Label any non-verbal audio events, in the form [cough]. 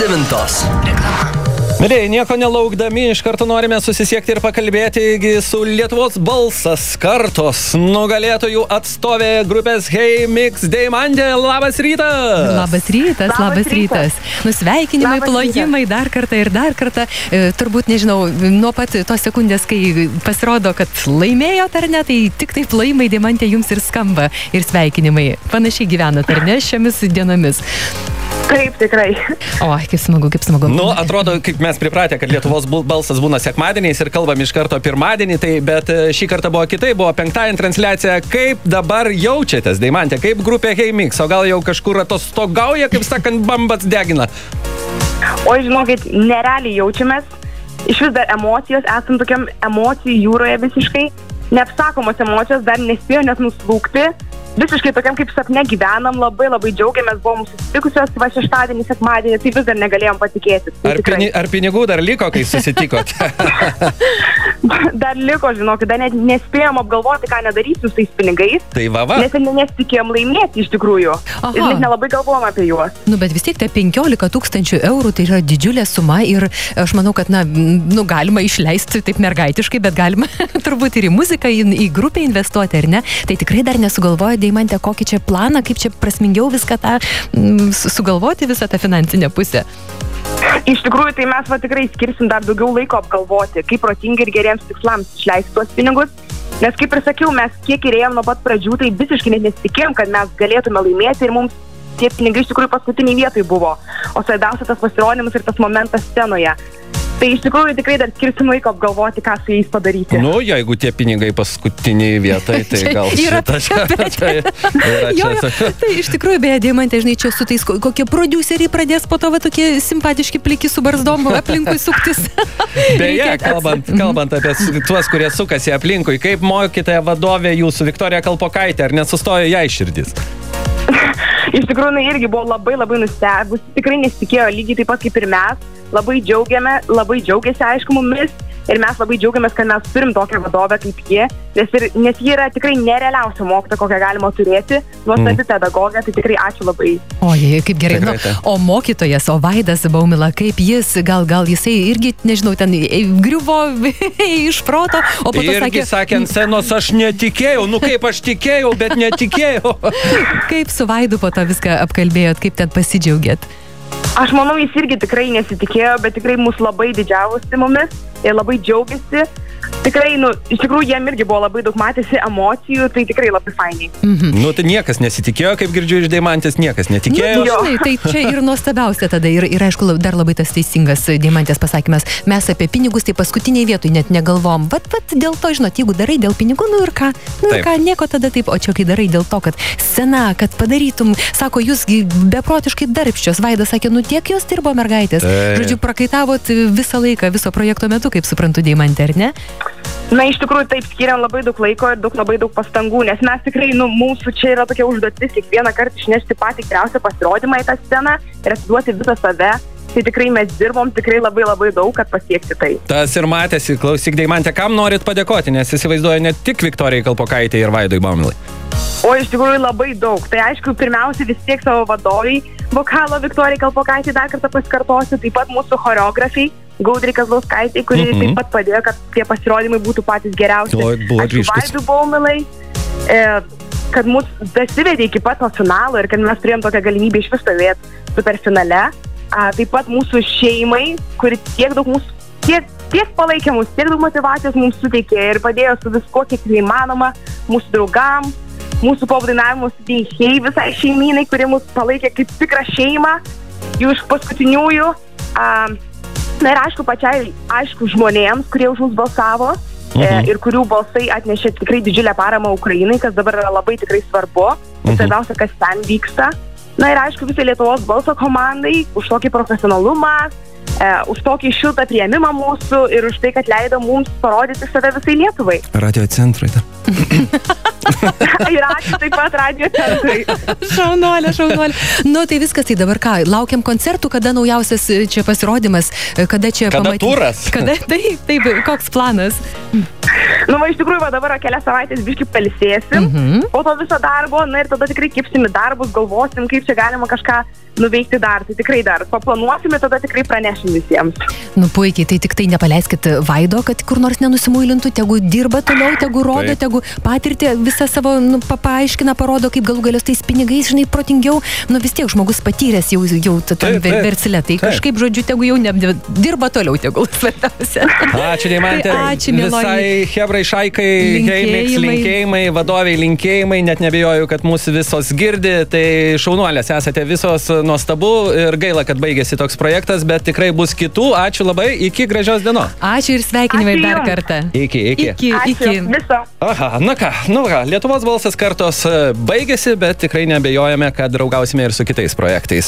devintos. Mėlyje, nieko nelaukdami, iš karto norime susisiekti ir pakalbėti su Lietuvos balsas kartos nugalėtojų atstovė grupės Hey Mix Deimandė. Labas rytas! Labas rytas, labas, labas rytas. rytas. Nusveikinimai, labas plojimai rytas. dar kartą ir dar kartą. E, turbūt, nežinau, nuo pat tos sekundės, kai pasirodo, kad laimėjot ar ne, tai tik taip plojimai Deimandė jums ir skamba ir sveikinimai. Panašiai gyvenat, ar ne, šiomis dienomis. Taip, tikrai. O, kaip smagu, kaip smagu. Nu, atrodo, kaip mes pripratę, kad Lietuvos balsas būna sekmadieniais ir kalbam iš karto pirmadienį, tai bet e, šį kartą buvo kitai, buvo penktadienį transliacija. Kaip dabar jaučiatės, Daimantė, kaip grupė Hey Mix, o gal jau kažkur atostogauja, kaip sakant, bambats degina? O žinokit, nerealiai jaučiamės, iš vis dar emocijos, esam tokiam emocijų jūroje visiškai, neapsakomos emocijos dar nespėjo net nuslūkti visiškai tokiam kaip sapne gyvenam, labai labai džiaugiamės, buvom susitikusios va šeštadienį, sekmadienį, tai vis dar negalėjom patikėti. Tai ar, pini, ar pinigų dar liko, kai susitikot? [laughs] [laughs] dar liko, žinokit, dar net nespėjom apgalvoti, ką nedarysiu su tais pinigais. Tai va, va. Nes nesitikėjom laimėti iš tikrųjų. Aha. Ir net nelabai galvojom apie juos. Nu, bet vis tiek tai 15 tūkstančių eurų tai yra didžiulė suma ir aš manau, kad, na, nu, galima išleisti taip mergaitiškai, bet galima [laughs] turbūt ir į muziką, į, į grupę investuoti, ar ne? Tai tikrai dar nesugalvojo Deimantė, kokį čia planą, kaip čia prasmingiau viską tą mm, sugalvoti, visą tą finansinę pusę? Iš tikrųjų, tai mes va tikrai skirsim dar daugiau laiko apgalvoti, kaip protingai ir geriems tikslams išleisti tuos pinigus. Nes kaip ir sakiau, mes kiek ir ėjom nuo pat pradžių, tai visiškai net nesitikėjom, kad mes galėtume laimėti ir mums tie pinigai iš tikrųjų paskutiniai vietoj buvo. O svarbiausia tas pasirodymas ir tas momentas scenoje. Tai iš tikrųjų tikrai dar skirsim laiko apgalvoti, ką su jais padaryti. Nu, jeigu tie pinigai paskutiniai vietai, tai [laughs] gal šitą čia. [laughs] Tai, jo, jo, tai iš tikrųjų, beje, Diemantė, žinai, čia su tais, kokie produceriai pradės po to va tokie simpatiški pliki su barzdom [laughs] aplinkui suktis. Beje, kalbant, mhm. kalbant apie tuos, kurie sukasi aplinkui, kaip mokytoja vadovė jūsų Viktorija Kalpokaitė, ar nesustojo jai širdis? Iš tikrųjų, jinai irgi buvo labai labai nustebusi, tikrai nesitikėjo lygiai taip pat kaip ir mes labai džiaugiame, labai džiaugiasi aišku mumis ir mes labai džiaugiamės, kad mes turim tokią vadovę kaip jie, nes, ir, nes jie yra tikrai nerealiausia mokytoja, kokią galima turėti, nuostabi mm. pedagogė, tai tikrai ačiū labai. O, jei, kaip gerai. Tikrai, nu, o mokytojas, o Vaidas Baumila, kaip jis, gal, gal jisai irgi, nežinau, ten griuvo [laughs] iš proto, o po to irgi sakė... sakė ant senos, aš netikėjau, nu kaip aš tikėjau, bet netikėjau. [laughs] kaip su Vaidu po to viską apkalbėjot, kaip ten pasidžiaugėt? Aš manau, jis irgi tikrai nesitikėjo, bet tikrai mus labai didžiavosi mumis ir labai džiaugiasi tikrai, nu, iš tikrųjų, jiem irgi buvo labai daug matėsi emocijų, tai tikrai labai fainiai. Mhm. Nu, tai niekas nesitikėjo, kaip girdžiu iš Deimantės, niekas netikėjo. Nu, žinai, tai čia ir nuostabiausia tada, ir, ir aišku, dar labai tas teisingas Deimantės pasakymas, mes apie pinigus tai paskutiniai vietoj net negalvom, bet, bet dėl to, žinot, jeigu darai dėl pinigų, nu ir ką, nu ir ką, nieko tada taip, o čia kai darai dėl to, kad sena, kad padarytum, sako, jūsgi beprotiškai darbščios, Vaidas sakė, nu tiek jos dirbo mergaitės, tai. žodžiu, prakaitavot visą laiką, viso projekto metu, kaip suprantu, Deimantė, ar ne? Na, iš tikrųjų, taip skiriam labai daug laiko ir daug labai daug pastangų, nes mes tikrai, nu, mūsų čia yra tokia užduotis kiekvieną kartą išnešti patį tikriausią pasirodymą į tą sceną ir atiduoti visą save. Tai tikrai mes dirbom tikrai labai labai daug, kad pasiekti tai. Tas ir matėsi, klausyk, Deimantė, kam norit padėkoti, nes įsivaizduoja ne tik Viktorijai Kalpokaitė ir Vaidui Baumilai. O iš tikrųjų labai daug. Tai aišku, pirmiausia vis tiek savo vadovai, vokalo Viktorijai Kalpokaitė dar kartą pasikartosiu, taip pat mūsų choreografiai, Gaudrį Kazlauskaitį, kuri mm -hmm. taip pat padėjo, kad tie pasirodymai būtų patys geriausi. O, buvo ryškus. Vaidų Baumilai, e, kad mus besivedė iki pat to finalo ir kad mes turėjom tokią galimybę iš vis stovėti superfinale. A, taip pat mūsų šeimai, kuri tiek daug mūsų, tiek, tiek palaikė mus, tiek daug motivacijos mums suteikė ir padėjo su viskuo, kiek įmanoma, mūsų draugams, mūsų pavadinavimo sudėjai visai šeimynai, kurie mus palaikė kaip tikrą šeimą, jų iš paskutiniųjų. A, Na ir aišku, pačiai, aišku, žmonėms, kurie už mus balsavo mhm. e, ir kurių balsai atnešė tikrai didžiulę paramą Ukrainai, kas dabar yra labai tikrai svarbu. Mhm. Svarbiausia, kas ten vyksta. Na ir aišku, visai Lietuvos balso komandai už tokį profesionalumą, e, už tokį šiltą prieimimą mūsų ir už tai, kad leido mums parodyti save visai Lietuvai. [laughs] Radio centrai. [laughs] ir ačiū taip pat radio centrai. šaunuolė, šaunuolė. Nu tai viskas, tai dabar ką, laukiam koncertų, kada naujausias e, čia pasirodymas, e, kada čia kada pamatys. Turas. Kada [laughs] taip, taip, koks planas? Nu, va, iš tikrųjų, va, dabar kelias savaitės biškai palisėsim, mm -hmm. po to viso darbo, na ir tada tikrai kipsim į darbus, galvosim, kaip čia galima kažką nuveikti dar, tai tikrai dar paplanuosime, tada tikrai pranešim visiems. Nu puikiai, tai tik tai nepaleiskit Vaido, kad kur nors nenusimuilintų, tegu dirba toliau, [laughs] tegu rodo, Taip. tegu patirti visą savo, nu, pa- paaiškina, parodo, kaip galų galės tais pinigais, žinai, protingiau, nu vis tiek žmogus patyręs jau, jau tam versle, tai kažkaip, žodžiu, tegu jau ne, dirba toliau, tegul [laughs] svarbiausia. Ačiū, Deimantė. Tai ačiū, mieloji. Hebrai Šaikai, Heimix Linkėjimai. linkėjimai, vadoviai linkėjimai, net nebejoju, kad mūsų visos girdi, tai šaunuolės esate visos nuostabu ir gaila, kad baigėsi toks projektas, bet tikrai bus kitų. Ačiū labai, iki gražios dienos. Ačiū ir sveikinimai Ačiū dar jums. kartą. Iki, iki. Iki, Ačiū. iki. Viso. Aha, na ką, nu ką, Lietuvos balsas kartos e, baigėsi, bet tikrai nebejojame, kad draugausime ir su kitais projektais.